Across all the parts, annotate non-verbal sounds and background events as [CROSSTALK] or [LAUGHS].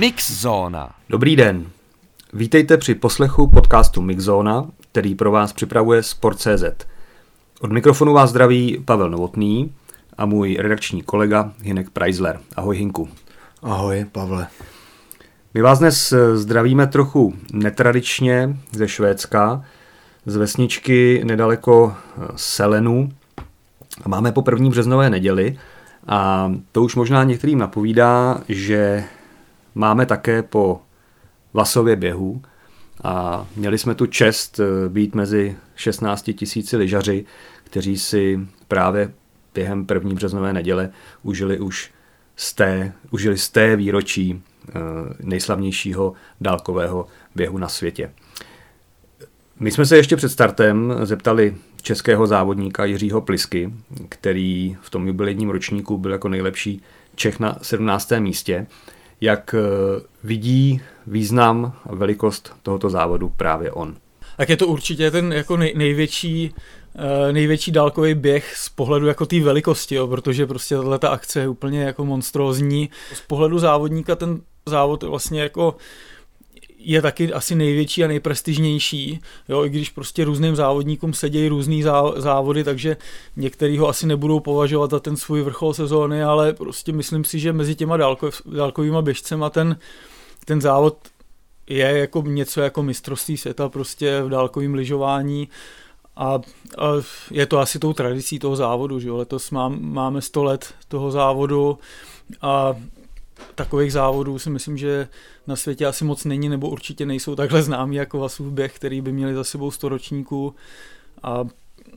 Mixzona. Dobrý den. Vítejte při poslechu podcastu Mixzona, který pro vás připravuje Sport.cz. Od mikrofonu vás zdraví Pavel Novotný a můj redakční kolega Hinek Preisler. Ahoj Hinku. Ahoj Pavle. My vás dnes zdravíme trochu netradičně ze Švédska, z vesničky nedaleko Selenu. Máme po první březnové neděli a to už možná některým napovídá, že máme také po Vlasově běhu a měli jsme tu čest eh, být mezi 16 tisíci lyžaři, kteří si právě během první březnové neděle užili už z té, užili z té výročí eh, nejslavnějšího dálkového běhu na světě. My jsme se ještě před startem zeptali českého závodníka Jiřího Plisky, který v tom jubilejním ročníku byl jako nejlepší Čech na 17. místě jak eh, vidí význam a velikost tohoto závodu právě on. Tak je to určitě ten jako nej, největší eh, největší dálkový běh z pohledu jako té velikosti, jo, protože prostě tato akce je úplně jako monstrózní. Z pohledu závodníka ten závod vlastně jako je taky asi největší a nejprestižnější, jo, i když prostě různým závodníkům sedějí různý závody, takže některý ho asi nebudou považovat za ten svůj vrchol sezóny, ale prostě myslím si, že mezi těma dálko, dálkovýma běžcema ten, ten závod je jako něco jako mistrovství světa prostě v dálkovém lyžování a, a je to asi tou tradicí toho závodu, že jo, letos mám, máme 100 let toho závodu a takových závodů si myslím, že na světě asi moc není, nebo určitě nejsou takhle známí jako Vasův běh, který by měli za sebou storočníků. A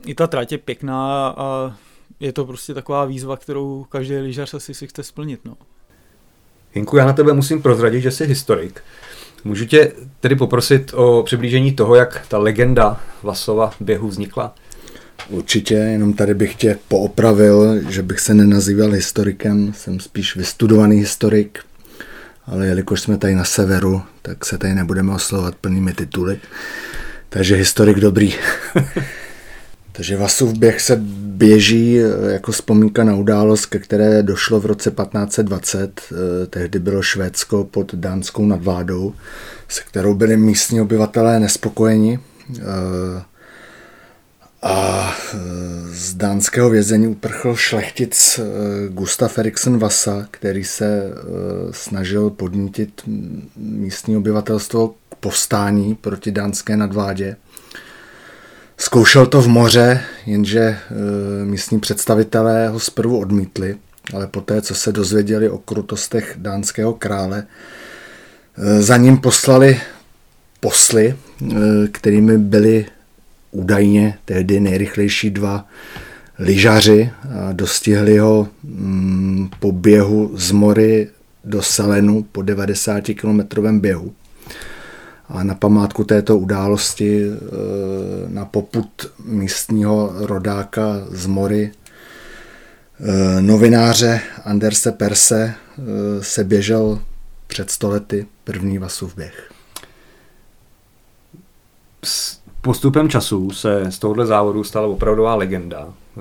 i ta trať je pěkná a je to prostě taková výzva, kterou každý lyžař asi si chce splnit. No. Hinku, já na tebe musím prozradit, že jsi historik. Můžu tě tedy poprosit o přiblížení toho, jak ta legenda Vasova běhu vznikla? Určitě, jenom tady bych tě poopravil, že bych se nenazýval historikem, jsem spíš vystudovaný historik, ale jelikož jsme tady na severu, tak se tady nebudeme oslovat plnými tituly. Takže historik dobrý. [LAUGHS] Takže Vasův běh se běží eh, jako vzpomínka na událost, ke které došlo v roce 1520. Eh, tehdy bylo Švédsko pod dánskou nadvládou, se kterou byli místní obyvatelé nespokojeni. A e, z dánského vězení uprchl šlechtic e, Gustav Eriksen Vasa, který se e, snažil podnítit místní obyvatelstvo k povstání proti dánské nadvládě. Zkoušel to v moře, jenže místní představitelé ho zprvu odmítli, ale poté, co se dozvěděli o krutostech dánského krále, za ním poslali posly, kterými byli údajně tehdy nejrychlejší dva lyžaři dostihli ho mm, po běhu z Mory do Selenu po 90 kilometrovém běhu. A na památku této události e, na poput místního rodáka z Mory e, novináře Anderse Perse e, se běžel před stolety první Vasův běh. Postupem času se z tohohle závodu stala opravdová legenda. Eh,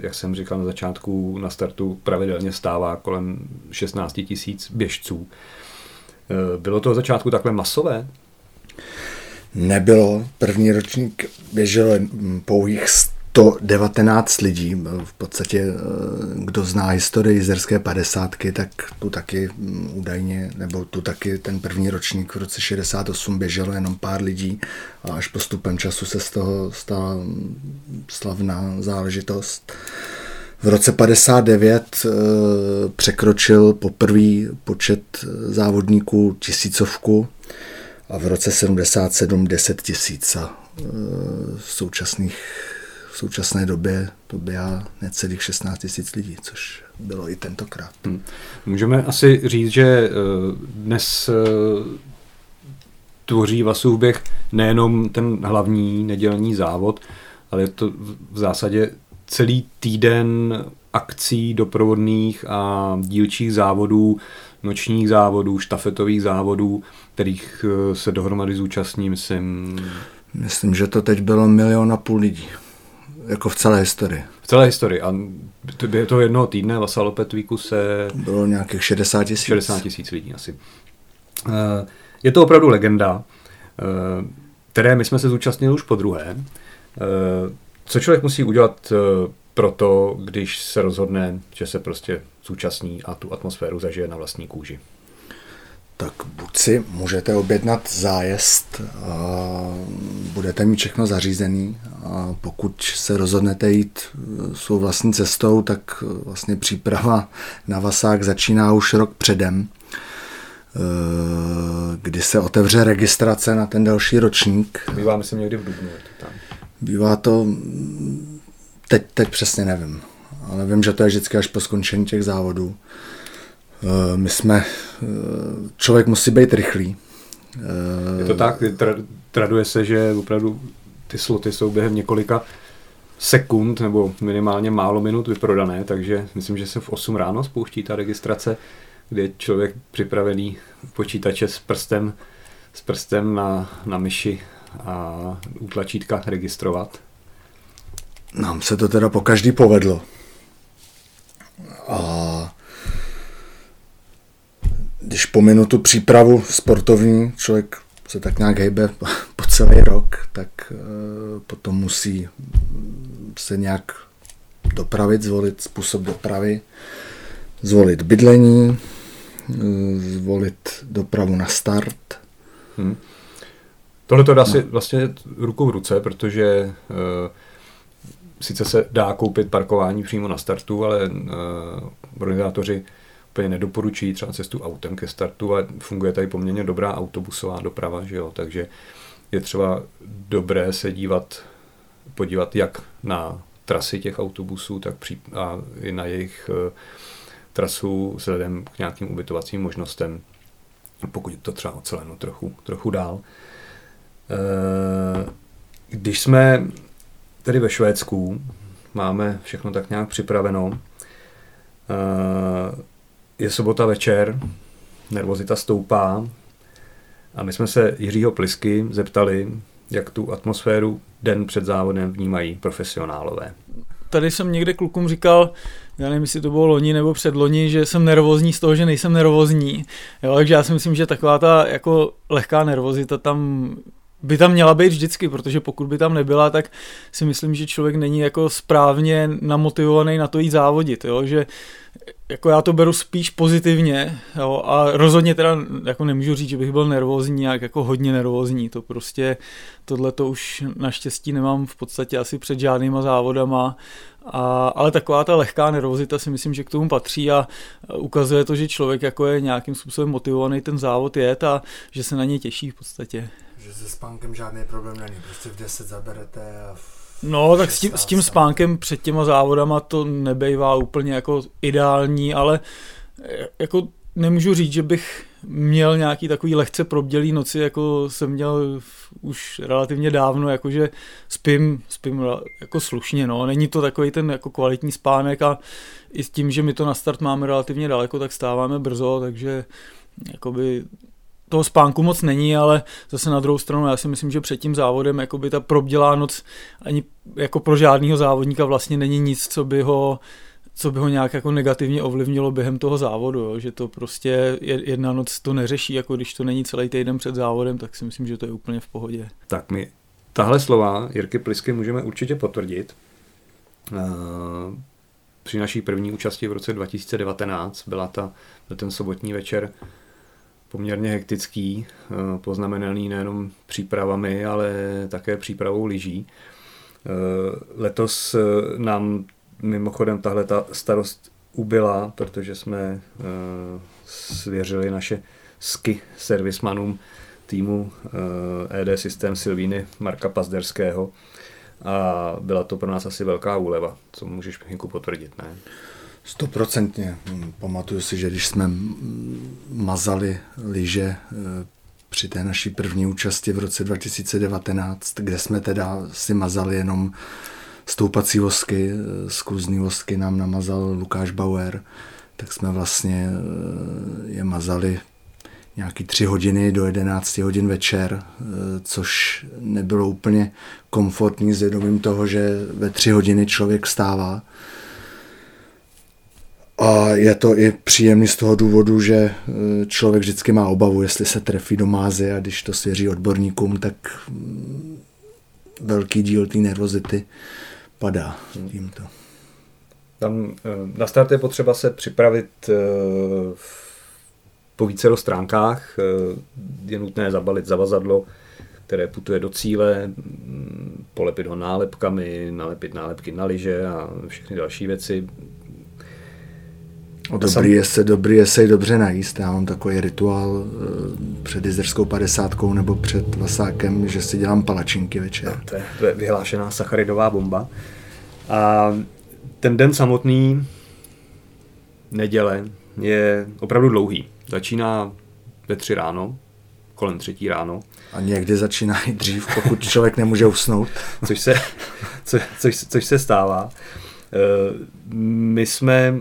jak jsem říkal na začátku, na startu pravidelně stává kolem 16 tisíc běžců. Eh, bylo to od začátku takhle masové? Nebylo. První ročník běželo pouhých 119 lidí. V podstatě, eh, kdo zná historii jizerské padesátky, tak tu taky mm, údajně, nebo tu taky ten první ročník v roce 68 běželo jenom pár lidí a až postupem času se z toho stala mm, slavná záležitost. V roce 59 e, eh, překročil poprvý počet závodníků tisícovku a v roce 77 10 tisíc. V současných v současné době to běhá necelých 16 tisíc lidí, což bylo i tentokrát. Hmm. Můžeme asi říct, že dnes tvoří Vasův běh nejenom ten hlavní nedělní závod, ale je to v zásadě celý týden akcí doprovodných a dílčích závodů, nočních závodů, štafetových závodů, kterých eh, se dohromady zúčastní, myslím... Myslím, že to teď bylo milion a půl lidí. Jako v celé historii. V celé historii. A je to jednoho týdne Vasalopet Weeku se... Bylo nějakých 60 tisíc. 60 tisíc lidí asi. Eh, je to opravdu legenda, eh, které my jsme se zúčastnili už po druhé. Co člověk musí udělat pro to, když se rozhodne, že se prostě zúčastní a tu atmosféru zažije na vlastní kůži? Tak buď si můžete objednat zájezd, budete mít všechno zařízený a pokud se rozhodnete jít e, svou vlastní cestou, tak vlastně příprava na Vasák začíná už rok předem, e, kdy se otevře registrace na ten další ročník. Bývá, myslím, někdy v Dubnu. Tam. Bývá to Teď, teď přesně nevím, ale vím, že to je vždycky až po skončení těch závodů. Eh, my jsme, eh, člověk musí být rychlý. Eh, je to tak, traduje se, že opravdu ty sloty jsou během několika sekund nebo minimálně málo minut vyprodané, takže myslím, že se v 8 ráno spouští ta registrace, kde je člověk připravený počítače s prstem, s prstem na, na myši a u tlačítka registrovat. Nám se to teda po každý povedlo. A když pominu tu přípravu sportovní, člověk se tak nějak hejbe po celý rok, tak eh, potom musí se nějak dopravit, zvolit způsob dopravy, zvolit bydlení, eh, zvolit dopravu na start. Hmm. Tohle to dá no. si vlastně rukou v ruce, protože uh, sice se dá koupit parkování přímo na startu, ale uh, organizátoři úplně nedoporučují třeba cestu autem ke startu a funguje tady poměrně dobrá autobusová doprava, že jo? takže je třeba dobré se dívat, podívat jak na trasy těch autobusů, tak při, a i na jejich uh, trasu vzhledem k nějakým ubytovacím možnostem, pokud je to třeba oceleno trochu, trochu dál. Uh, když jsme tedy ve Švédsku. Máme všechno tak nějak připraveno. Eh, je sobota večer, nervozita stoupá a my jsme se Jiřího Plisky zeptali, jak tu atmosféru den před závodem vnímají profesionálové. Tady jsem někde klukům říkal, já nevím, jestli to bylo loni nebo předloni, že jsem nervózní z toho, že nejsem nervózní. Jo, takže já si myslím, že taková ta jako lehká nervozita tam by tam měla být vždycky, protože pokud by tam nebyla, tak si myslím, že člověk není jako správně namotivovaný na to jít závodit, jo? že jako já to beru spíš pozitivně jo? a rozhodně teda jako nemůžu říct, že bych byl nervózní, nějak jako hodně nervózní, to prostě tohle to už naštěstí nemám v podstatě asi před žádnýma závodama, a, ale taková ta lehká nervozita si myslím, že k tomu patří a ukazuje to, že člověk jako je nějakým způsobem motivovaný ten závod jet a že se na něj těší v podstatě že se spánkem žádný problém není, prostě v 10 zaberete a v No, tak s tím, s tím spánkem před těma závodama to nebejvá úplně jako ideální, ale e, jako nemůžu říct, že bych měl nějaký takový lehce probdělý noci, jako jsem měl už relativně dávno, jakože spím, spím jako slušně, no. Není to takový ten jako kvalitní spánek a i s tím, že my to na start máme relativně daleko, tak stáváme brzo, takže jakoby toho spánku moc není, ale zase na druhou stranu já si myslím, že před tím závodem jakoby ta probdělá noc ani jako pro žádného závodníka vlastně není nic, co by ho co by ho nějak jako negativně ovlivnilo během toho závodu, jo? že to prostě jedna noc to neřeší, jako když to není celý týden před závodem, tak si myslím, že to je úplně v pohodě. Tak my tahle slova Jirky Plisky můžeme určitě potvrdit. Eh, při naší první účasti v roce 2019 byla ta, ten sobotní večer poměrně hektický, eh, poznamenaný nejenom přípravami, ale také přípravou lyží. Eh, letos eh, nám mimochodem tahle ta starost ubyla, protože jsme svěřili naše ski servismanům týmu ED Systém Silvíny Marka Pazderského a byla to pro nás asi velká úleva, co můžeš Hinku potvrdit, ne? Stoprocentně. Pamatuju si, že když jsme mazali lyže eh, při té naší první účasti v roce 2019, kde jsme teda si mazali jenom stoupací vosky, eh, skluzní vosky nám namazal Lukáš Bauer, tak jsme vlastně eh, je mazali nějaký tři hodiny do 11 hodin večer, což nebylo úplně komfortní s vědomím toho, že ve tři hodiny člověk stává. A je to i příjemný z toho důvodu, že eh, člověk vždycky má obavu, jestli se trefí do mázy a když to svěří odborníkům, tak mm, velký díl té nervozity padá tímto. Tam eh, na start je potřeba se připravit po více stránkách. Je nutné zabalit zavazadlo, které putuje do cíle, polepit ho nálepkami, nalepit nálepky na liže a všechny další věci. Dobrý je se, dobrý je se dobře najíst. Já mám takový rituál eh, před jizerskou padesátkou nebo před vasákem, že si dělám palačinky večer. No, to, je, to je vyhlášená sacharidová bomba. A ten den samotný, neděle, je opravdu dlouhý. Začíná ve tři ráno, kolem třetí ráno. A někdy začíná i dřív, pokud člověk nemůže usnout. což, se, co, což, což se stává. Eh, my jsme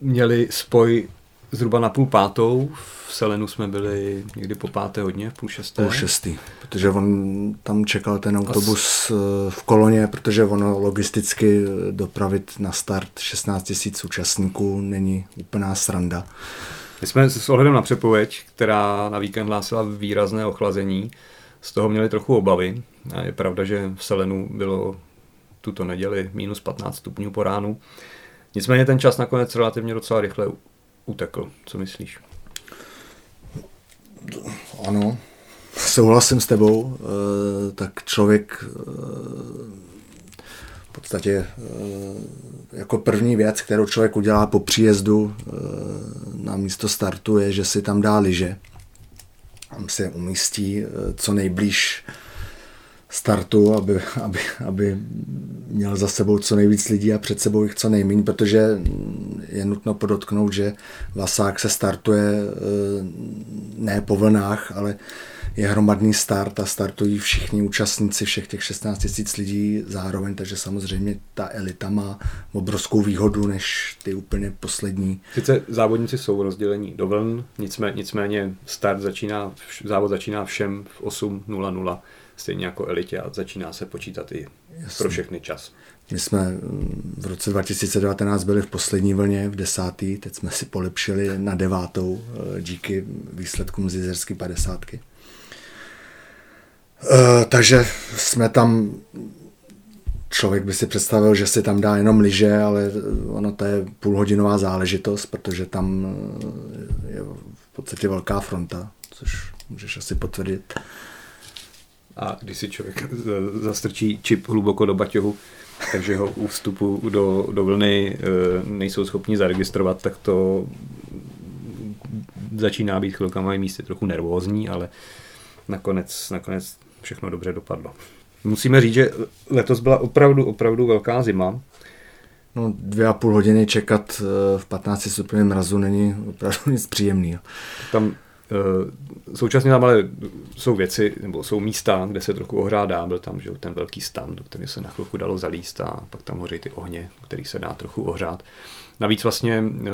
měli spoj zhruba na půl pátou. V Selenu jsme byli někdy po páté hodně, v půl šesté. Půl šestý, protože on tam čekal ten autobus eh, v koloně, protože ono logisticky dopravit na start 16 000 účastníků není úplná sranda. My jsme s ohledem na přepověď, která na víkend hlásila výrazné ochlazení, z toho měli trochu obavy. A je pravda, že v Selenu bylo tuto neděli minus 15 stupňů po ránu. Nicméně ten čas nakonec relativně docela rychle utekl. Co myslíš? Ano, souhlasím s tebou. Eh, tak člověk eh, v podstatě eh, jako první věc, kterou člověk udělá po příjezdu na místo startu, je, že si tam dá lyže. Tam se umístí co nejblíž startu, aby, aby, aby měl za sebou co nejvíc lidí a před sebou jich co nejméně, protože je nutno podotknout, že Vasák se startuje eh, ne po vlnách, ale je hromadný start a startují všichni účastníci všech těch 16 000 lidí zároveň, takže samozřejmě ta elita má obrovskou výhodu než ty úplně poslední. Sice závodníci jsou rozdělení do vln, nicméně, nicméně start začíná, závod začíná všem v 8.00 stejně jako elitě a začíná se počítat i Jasně. pro všechny čas. My jsme mm, v roce 2019 byli v poslední vlně, v desátý, teď jsme si polepšili na devátou eh, díky výsledkům z jezerské padesátky. Eh, takže jsme tam, člověk by si představil, že si tam dá jenom lyže, ale ono to je půlhodinová záležitost, protože tam eh, je v podstatě velká fronta, což můžeš asi potvrdit a když si člověk zastrčí čip hluboko do baťohu, takže ho u vstupu do, do vlny e, nejsou schopni zaregistrovat, tak to začíná být chvilkama i místy trochu nervózní, ale nakonec, nakonec všechno dobře dopadlo. Musíme říct, že letos byla opravdu, opravdu velká zima. No, dvě a půl hodiny čekat e, v 15 stupňovém mrazu není opravdu nic příjemného. Tam Eh, současně tam ale jsou věci, nebo jsou místa, kde se trochu ohrádá. Byl tam že, ten velký stan, do kterého se na chvilku dalo zalíst a pak tam hoří ty ohně, který se dá trochu ohřát. Navíc vlastně eh,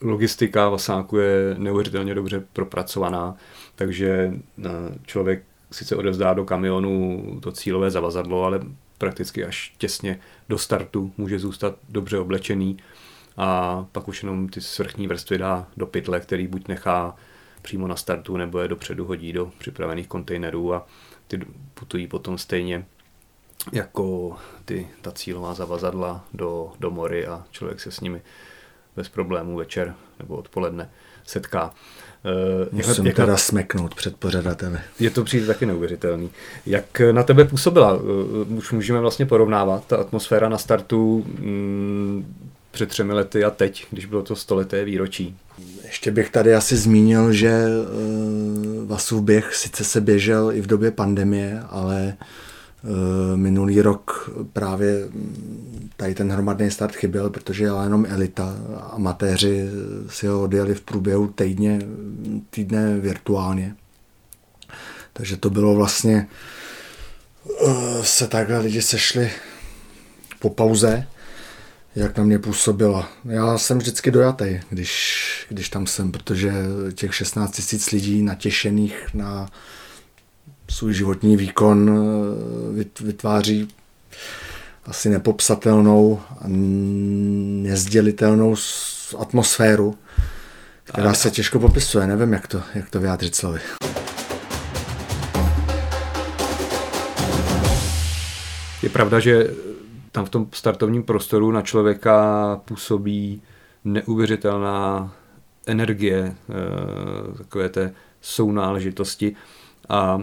logistika Vasáku je neuvěřitelně dobře propracovaná, takže eh, člověk sice odevzdá do kamionu to cílové zavazadlo, ale prakticky až těsně do startu může zůstat dobře oblečený a pak už jenom ty svrchní vrstvy dá do pytle, který buď nechá přímo na startu nebo je dopředu hodí do připravených kontejnerů a ty putují potom stejně jako ty, ta cílová zavazadla do, do mory a člověk se s nimi bez problémů večer nebo odpoledne setká. Uh, Musím jak, teda na, smeknout před pořadateli. Je to přijde taky neuvěřitelný. Jak na tebe působila? Uh, už můžeme vlastně porovnávat ta atmosféra na startu um, před třemi lety a teď, když bylo to stoleté výročí. Ještě bych tady asi zmínil, že uh, Vasův běh sice se běžel i v době pandemie, ale Minulý rok právě tady ten hromadný start chyběl, protože jela jenom elita. Amatéři si ho odjeli v průběhu týdně, týdne virtuálně. Takže to bylo vlastně, eh, se takhle lidi sešli po pauze, jak na mě působila. Já jsem vždycky dojatý, když, když tam jsem, protože těch 16 tisíc lidí natěšených na svůj životní výkon eh, vytváří asi nepopsatelnou a nezdělitelnou atmosféru, která se těžko popisuje. Nevím, jak to, jak to vyjádřit slovy. Je pravda, že tam v tom startovním prostoru na člověka působí neuvěřitelná energie, eh, takové té sounáležitosti a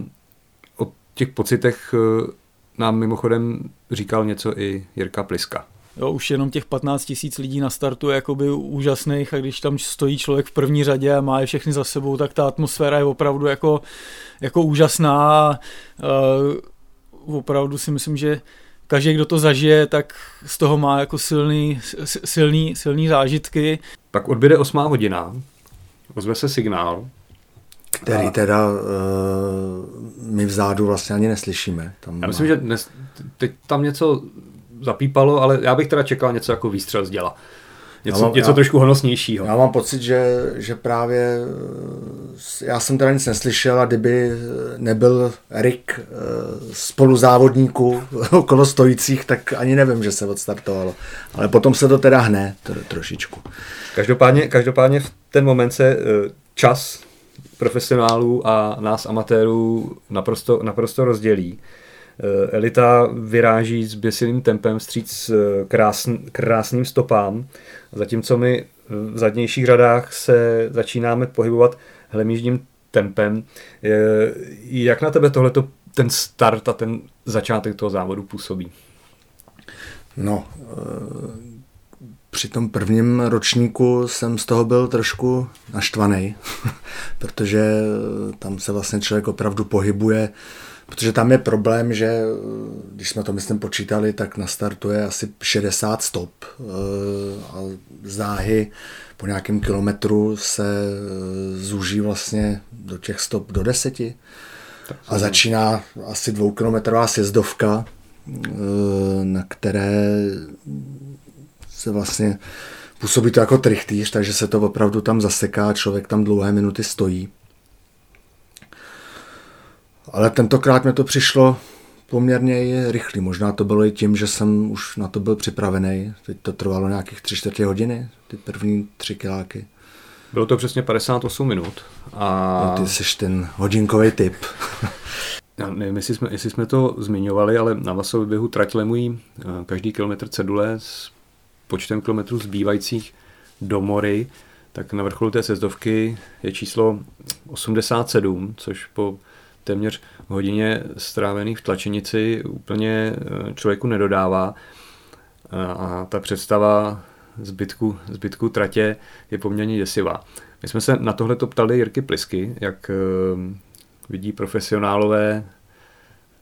o těch pocitech eh, nám mimochodem říkal něco i Jirka Pliska. Jo, už jenom těch 15 tisíc lidí na startu je jakoby úžasných a když tam stojí člověk v první řadě a má je všechny za sebou, tak ta atmosféra je opravdu jako, jako úžasná. Uh, opravdu si myslím, že každý, kdo to zažije, tak z toho má jako silný, silný, silný zážitky. Pak odbyde osmá hodina, ozve se signál, který teda uh, my vzadu vlastně ani neslyšíme. Tam já myslím, má... že dnes, teď tam něco zapípalo, ale já bych teda čekal něco jako výstřel z děla. Něco, mám, něco já, trošku honosnějšího. Já mám pocit, že, že právě eh, já jsem teda nic neslyšel a kdyby nebyl Rick eh, spoluzávodníků [LAUGHS] okolo stojících, tak ani nevím, že se odstartovalo. Ale potom se to teda hne tro, trošičku. Každopádně, každopádně v ten moment se čas profesionálů a nás amatérů naprosto, naprosto rozdělí. Eh, elita vyráží s běsilým tempem vstříc eh, krásn, krásným stopám, zatímco my v zadnějších řadách se začínáme pohybovat hlemíždím tempem. Jak na tebe tohleto, ten start a ten začátek toho závodu působí? No, eh, při tom prvním ročníku jsem z toho byl trošku naštvaný, [LAUGHS] protože tam se vlastně člověk opravdu pohybuje, protože tam je problém, že když jsme to myslím počítali, tak nastartuje asi 60 stop eh, a záhy po nějakém kilometru se eh, zúží vlastně do těch stop do deseti a začíná asi dvoukilometrová sjezdovka, eh, na které se vlastně působí to jako trichtýř, takže se to opravdu tam zaseká, člověk tam dlouhé minuty stojí. Ale tentokrát mi to přišlo poměrně rychlý. Možná to bylo i tím, že jsem už na to byl připravený. Teď to trvalo nějakých tři čtvrtě hodiny, ty první tři kiláky. Bylo to přesně 58 minut. A... No, ty jsi ten hodinkový typ. [LAUGHS] Já nevím, jestli jsme, jestli jsme to zmiňovali, ale na Vasově běhu trať lemují eh, každý kilometr cedule s počtem kilometrů zbývajících do mory, tak na vrcholu té sezdovky je číslo 87, což po téměř hodině strávených v tlačenici úplně eh, člověku nedodává. A ta představa zbytku, zbytku tratě je poměrně děsivá. My jsme se na tohle ptali Jirky Plisky, jak eh, vidí profesionálové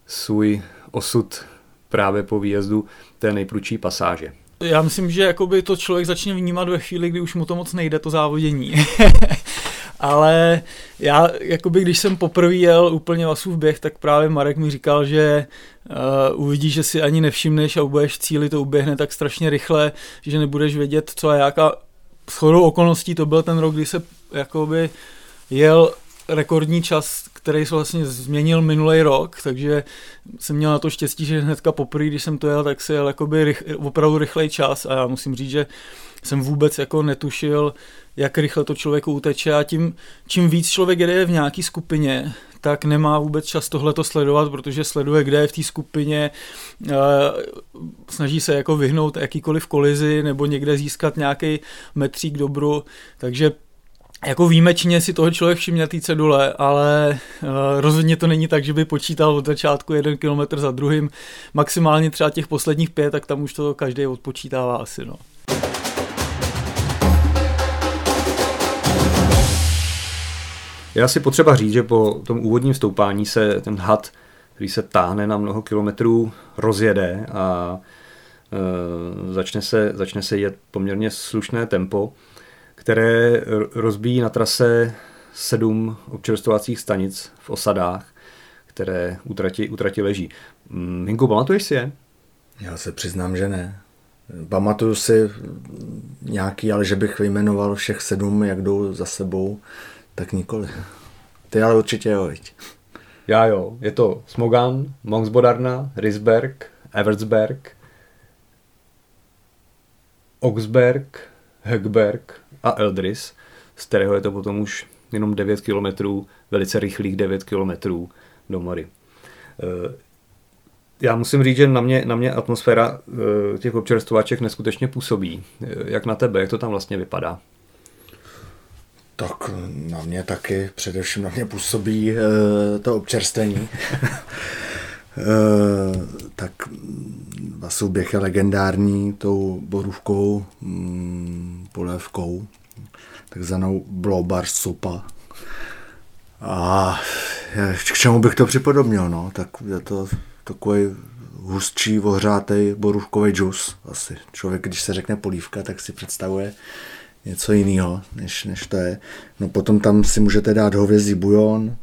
svůj osud právě po výjezdu té nejprudší pasáže. Já myslím, že jakoby to člověk začne vnímat ve chvíli, kdy už mu to moc nejde, to závodění. [LAUGHS] Ale já, jakoby když jsem poprvé jel úplně Vasův běh, tak právě Marek mi říkal, že uh, uvidíš, že si ani nevšimneš a budeš cíli to uběhne tak strašně rychle, že nebudeš vědět co a jak. A shodou okolností to byl ten rok, kdy se jakoby jel rekordní čas, který se vlastně změnil minulý rok, takže jsem měl na to štěstí, že hnedka poprvé, když jsem to jel, tak se jel jakoby rych, opravdu rychlej čas a já musím říct, že jsem vůbec jako netušil, jak rychle to člověku uteče a tím, čím víc člověk jede v nějaký skupině, tak nemá vůbec čas tohle to sledovat, protože sleduje, kde je v té skupině, snaží se jako vyhnout jakýkoliv kolizi nebo někde získat nějaký metřík dobru, takže jako výjimečně si toho člověk všimne té cedule, ale uh, rozhodně to není tak, že by počítal od začátku jeden kilometr za druhým, maximálně třeba těch posledních pět, tak tam už to každý odpočítává asi. No. Je asi potřeba říct, že po tom úvodním vstoupání se ten had, který se táhne na mnoho kilometrů, rozjede a e, začne, se, začne se jet poměrně slušné tempo, které rozbíjí na trase sedm občerstvovacích stanic v osadách, které utrati, utrati leží. Mm, Hinku, pamatuješ si je? Já se přiznám, že ne. Pamatuju si nějaký, ale že bych vyjmenoval všech sedm, jak jdou za sebou, tak nikoli. Ty ale určitě jo, viď? Já jo. Je to Smogan, Monksbodarna, Risberg, Evertsberg, Oxberg, Högberg a Eldris, z kterého je to potom už jenom 9 kilometrů, velice rychlých 9 kilometrů do mory. Eh, já musím říct, že na mě, na mě atmosféra eh, těch občerstvovaček neskutečně působí. Eh, jak na tebe, jak to tam vlastně vypadá? Tak na mě taky, především na mě působí to občerstvení. [LAUGHS] tak Vasuběch je legendární tou borůvkou, mm, polévkou, takzvanou Blobar sopa. A k čemu bych to připodobnil, no? Tak je to takový hustší, ohřátý borůvkový džus. Asi člověk, když se řekne polívka, tak si představuje něco jiného, než, než to je. No potom tam si můžete dát hovězí bujon,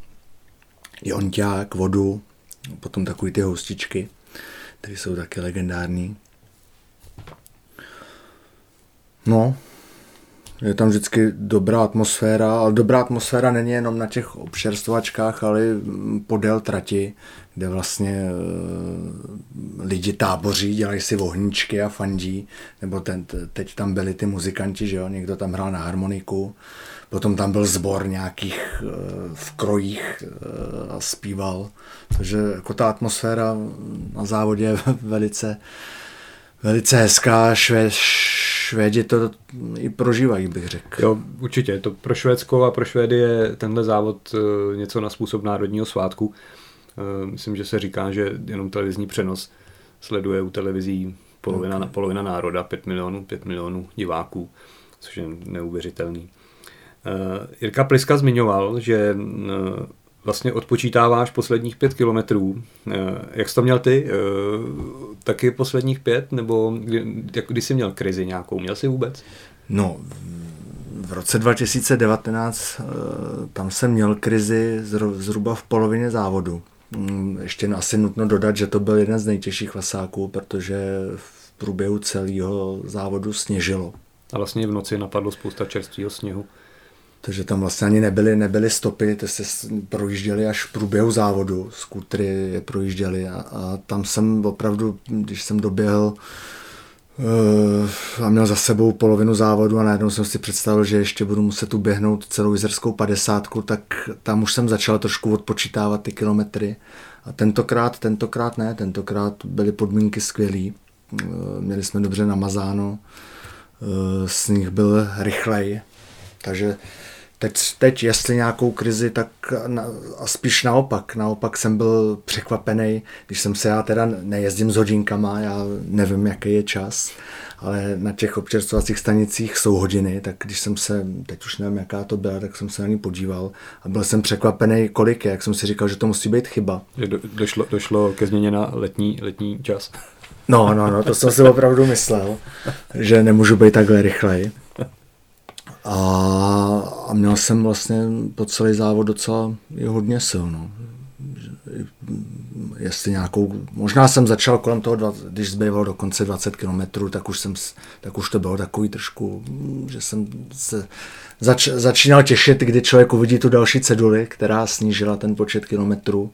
jonťák, vodu, potom takový ty hostičky, které jsou taky legendární. No, je tam vždycky dobrá atmosféra, ale dobrá atmosféra není jenom na těch obšerstvačkách, ale podél trati, kde vlastně eh, lidi táboří, dělají si ohníčky a fandí, nebo ten, teď tam byli ty muzikanti, že jo, někdo tam hrál na harmoniku, potom tam byl sbor nějakých eh, v krojích eh, a zpíval, takže jako ta atmosféra na závodě je [LAUGHS] velice, velice hezká, šve, Švédi to i prožívají, bych řekl. Jo, určitě. To pro Švédsko a pro Švédy je tenhle závod eh, něco na způsob národního svátku. Myslím, že se říká, že jenom televizní přenos sleduje u televizí polovina, okay. polovina národa, 5 milionů, 5 milionů diváků, což je neuvěřitelný. Uh, Jirka Pliska zmiňoval, že uh, vlastně odpočítáváš posledních pět kilometrů. Eh, jak jsi to měl ty? Eh, taky posledních pět? Nebo kdy, kdy jsi měl krizi nějakou? Měl jsi vůbec? No, v roce 2019 eh, tam jsem měl krizi zhruba v polovině závodu. Mm, ještě asi nutno dodat, že to byl jeden z nejtěžších vasáků, protože v průběhu celého závodu sněžilo. A vlastně v noci napadlo spousta čerstvého sněhu. Takže tam vlastně ani nebyly, nebyly stopy, to se projížděli až v průběhu závodu, skutry je projížděli a, a tam jsem opravdu, když jsem doběhl uh, a měl za sebou polovinu závodu a najednou jsem si představil, že ještě budu muset uběhnout celou jizerskou padesátku, tak tam už jsem začal trošku odpočítávat ty kilometry. A tentokrát, tentokrát ne, tentokrát byly podmínky skvělý. Uh, měli jsme dobře namazáno, uh, sníh byl rychlej, takže Teď, teď jestli nějakou krizi, tak na, a spíš naopak. Naopak jsem byl překvapený, když jsem se, já teda nejezdím s hodinkama, já nevím, jaký je čas, ale na těch občerstvovacích stanicích jsou hodiny, tak když jsem se, teď už nevím, jaká to byla, tak jsem se na ní podíval a byl jsem překvapený, kolik je, jak jsem si říkal, že to musí být chyba. Že do, došlo, došlo ke změně na letní, letní čas. No, no, no, to jsem si opravdu myslel, že nemůžu být takhle rychlej. A, a měl jsem vlastně po celý závod docela i hodně sil. No. Jestli nějakou, možná jsem začal kolem toho, když zbývalo do konce 20 km, tak už, jsem, tak už to bylo takový trošku, že jsem se zač, začínal těšit, kdy člověk uvidí tu další ceduli, která snížila ten počet kilometrů.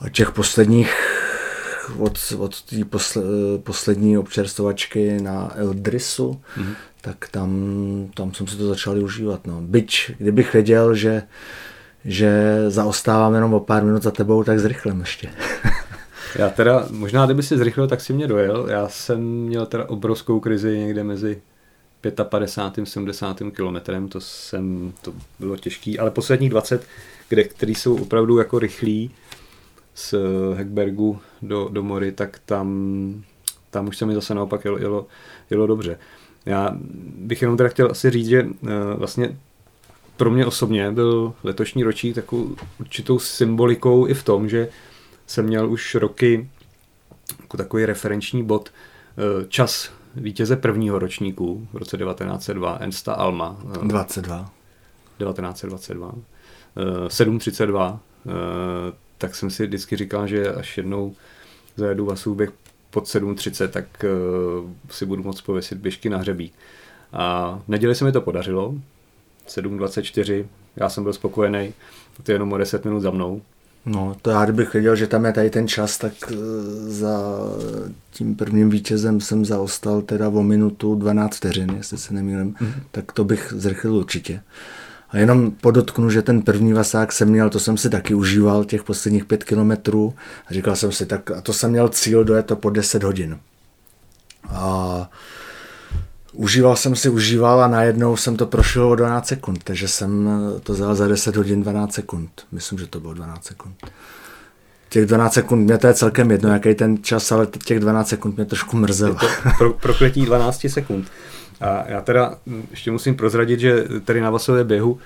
A těch posledních od, od té posle, poslední občerstovačky na Eldrisu, mm-hmm tak tam, tam jsem si to začal užívat. No. Byť, kdybych věděl, že, že zaostávám jenom o pár minut za tebou, tak zrychlím ještě. [LAUGHS] Já teda, možná kdyby si zrychlil, tak si mě dojel. Já jsem měl teda obrovskou krizi někde mezi 55. 70. kilometrem, to jsem, to bylo těžký, ale posledních 20, kde, který jsou opravdu jako rychlí z Hekbergu do, do Mory, tak tam, tam už se mi zase naopak jelo, jelo, jelo dobře. Já bych jenom teda chtěl asi říct, že uh, vlastně pro mě osobně byl letošní ročník takovou určitou symbolikou i v tom, že jsem měl už roky jako takový referenční bod eh, čas vítěze prvního ročníku v roce 1902, Ensta Alma. 22. 1922. 7.32. Tak jsem si vždycky říkal, že až jednou zajedu Vasůběh pod 7.30, tak si budu moct pověsit běžky na hřebík. A v neděli se mi to podařilo. 7.24, já jsem byl spokojený, to je jenom o 10 minut za mnou. No, to já kdybych věděl, že tam je tady ten čas, tak eh, za tím prvním vítězem jsem zaostal teda o minutu 12 vteřin, jestli se nemýlím, mm-hmm. tak to bych zrychlil určitě. A jenom podotknu, že ten první vasák jsem měl, to jsem si taky užíval, těch posledních pět kilometrů. A říkal jsem si, tak a to jsem měl cíl, dojet to po 10 hodin. A užíval jsem si, užíval a najednou jsem to prošel o 12 sekund, takže jsem to vzal za 10 hodin 12 sekund. Myslím, že to bylo 12 sekund. Těch 12 sekund, mě to je celkem jedno, jaký ten čas, ale těch 12 sekund mě trošku mrzelo. Pro, prokletí 12 sekund. A já teda ještě musím prozradit, že tady na Vasově běhu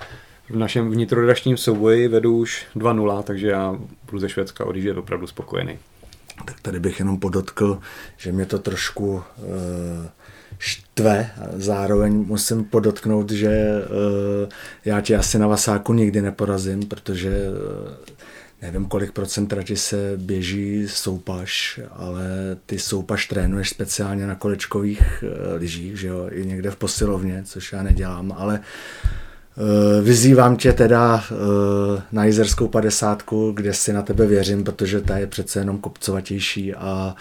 v našem vnitrodačním souboji vedu už 2-0, takže já budu ze Švédska odjíždět opravdu spokojený. Tak tady bych jenom podotkl, že mě to trošku uh, štve. Zároveň musím podotknout, že uh, já tě asi na Vasáku nikdy neporazím, protože uh, nevím, kolik procent trati se běží soupaš, ale ty soupaš trénuješ speciálně na kolečkových uh, lyžích, že jo, i někde v posilovně, což já nedělám, ale uh, vyzývám tě teda uh, na jizerskou padesátku, kde si na tebe věřím, protože ta je přece jenom kopcovatější a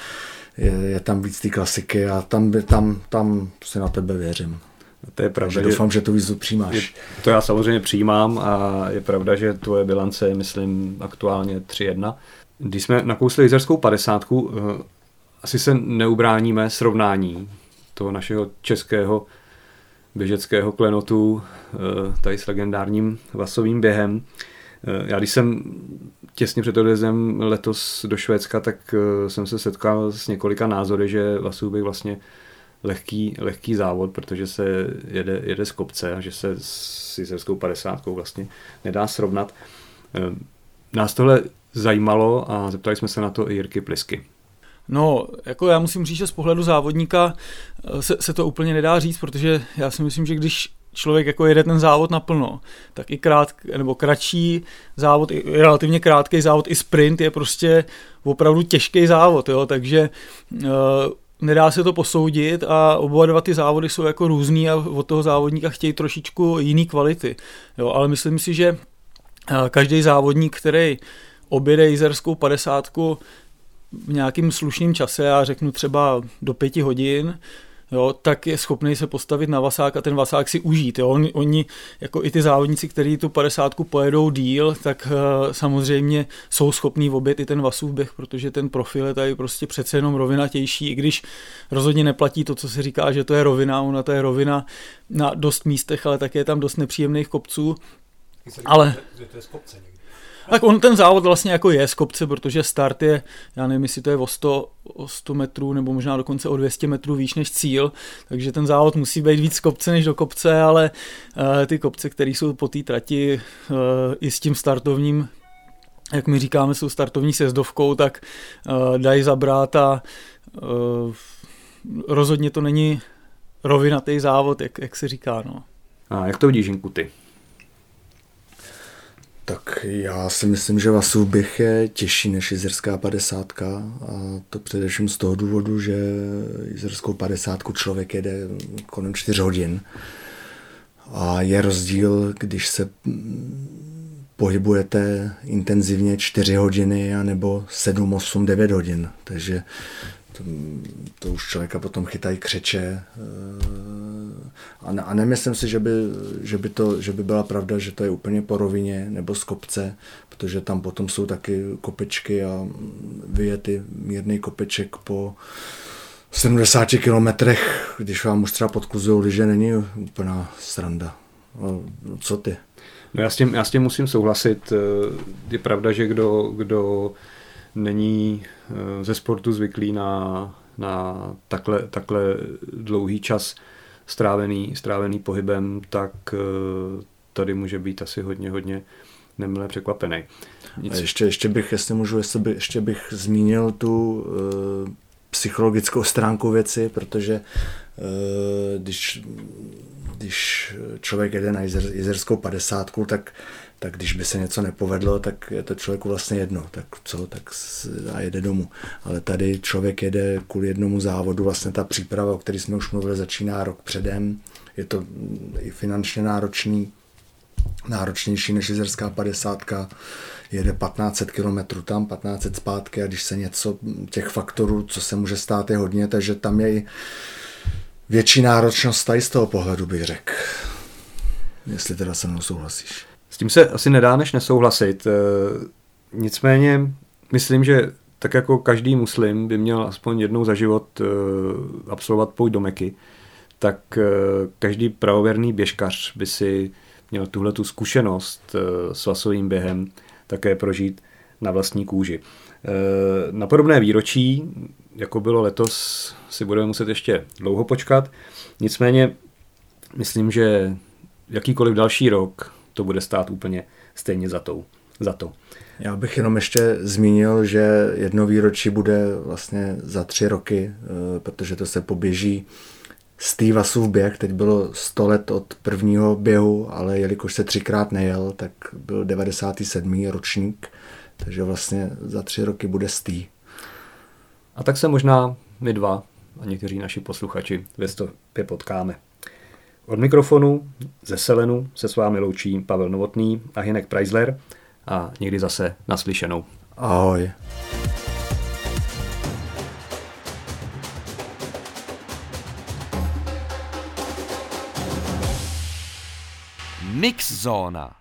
je, je tam víc té klasiky a tam, tam, tam si na tebe věřím. To je pravda. Takže doufám, že tu výzvu přijímáš. Je, to já samozřejmě přijímám a je pravda, že tvoje bilance je, myslím, aktuálně 3-1. Když jsme nakousli jizerskou padesátku, eh, asi se neubráníme srovnání toho našeho českého běžeckého klenotu eh, tady s legendárním vasovým během. Eh, já když jsem těsně před odjezdem letos do Švédska, tak jsem se setkal s několika názory, že Vasubik vlastně lehký, lehký závod, protože se jede, jede z kopce a že se s jizerskou 50 vlastně nedá srovnat. Eh, nás tohle zajímalo a zeptali jsme se na to i Jirky Plisky. No, jako já musím říct, že z pohledu závodníka se, se to úplně nedá říct, protože já si myslím, že když člověk jako jede ten závod naplno, tak i krát, nebo kratší závod, i relativně krátký závod, i sprint je prostě opravdu těžký závod, jo, takže uh, nedá se to posoudit a oba dva ty závody jsou jako různý a od toho závodníka chtějí trošičku jiný kvality, jo, ale myslím si, že každý závodník, který objede jizerskou padesátku v nějakým slušným čase, já řeknu třeba do pěti hodin, jo, tak je schopný se postavit na vasák a ten vasák si užít. Jo. Oni, oni, jako i ty závodníci, kteří tu 50 pojedou díl, tak uh, samozřejmě jsou schopní obět i ten vasův běh, protože ten profil je tady prostě přece jenom rovinatější, i když rozhodně neplatí to, co se říká, že to je rovina, ona to je rovina na dost místech, ale také je tam dost nepříjemných kopců. Ale... Že to je z kopce tak on ten závod vlastně jako je z kopce, protože start je, já nevím, jestli to je o 100, o 100 metrů nebo možná dokonce o 200 metrů výš než cíl, takže ten závod musí být víc kopce než do kopce, ale uh, ty kopce, které jsou po té trati uh, i s tím startovním jak my říkáme, jsou startovní sezdovkou, tak uh, dají zabrat a uh, rozhodně to není rovinatý závod, jak, jak se říká. No. A jak to vidíš, Žinku, ty? Tak já si myslím, že bych je těžší než jizerská padesátka a to především z toho důvodu, že jizerskou padesátku člověk jede kolem 4 hodin a je rozdíl, když se pohybujete intenzivně 4 hodiny nebo 7, 8, 9 hodin. Takže to, to už člověka potom chytají křeče. Eh, a, ne, a nemyslím si, že by, že, by to, že by byla pravda, že to je úplně po rovině nebo z kopce, protože tam potom jsou taky kopečky a vyjety mírný kopeček po 70 kilometrech, když vám už třeba podkluzují lyže, není úplná sranda. No, co ty? No já s, tím, já s tím musím souhlasit. Eh, je pravda, že kdo, kdo není eh, ze sportu zvyklý na, na takhle, takhle dlouhý čas strávený, strávený pohybem, tak eh, tady může být asi hodně, hodně nemile překvapený. Nic. A ještě, ještě bych, jestli můžu, jestli by, ještě bych zmínil tu uh, psychologickou stránku věci, protože uh, když, když člověk jede na jezer, jezerskou padesátku, tak tak když by se něco nepovedlo, tak je to člověku vlastně jedno, tak co, tak a jede domů. Ale tady člověk jede kvůli jednomu závodu, vlastně ta příprava, o které jsme už mluvili, začíná rok předem, je to i finančně náročný, náročnější než jezerská padesátka, jede 1500 km tam, 1500 zpátky a když se něco, těch faktorů, co se může stát, je hodně, takže tam je i větší náročnost tady z toho pohledu, bych řekl. Jestli teda se mnou souhlasíš. S tím se asi nedá než nesouhlasit. Eh, nicméně myslím, že tak jako každý muslim by měl aspoň jednou za život eh, absolvovat půjď do Meky, tak eh, každý pravověrný běžkař by si měl tuhle tu zkušenost s vasovým během také prožít na vlastní kůži. Na podobné výročí, jako bylo letos, si budeme muset ještě dlouho počkat. Nicméně myslím, že jakýkoliv další rok to bude stát úplně stejně za, tou, za to. Já bych jenom ještě zmínil, že jedno výročí bude vlastně za tři roky, eh, protože to se poběží Stevasův běh, teď bylo 100 let od prvního běhu, ale jelikož se třikrát nejel, tak byl 97. ročník, takže vlastně za tři roky bude Stý. A tak se možná my dva a někteří naši posluchači ve stopě potkáme. Od mikrofonu ze Selenu se s vámi loučí Pavel Novotný a Hinek Preisler a někdy zase naslyšenou. Ahoj. Mix Zóna.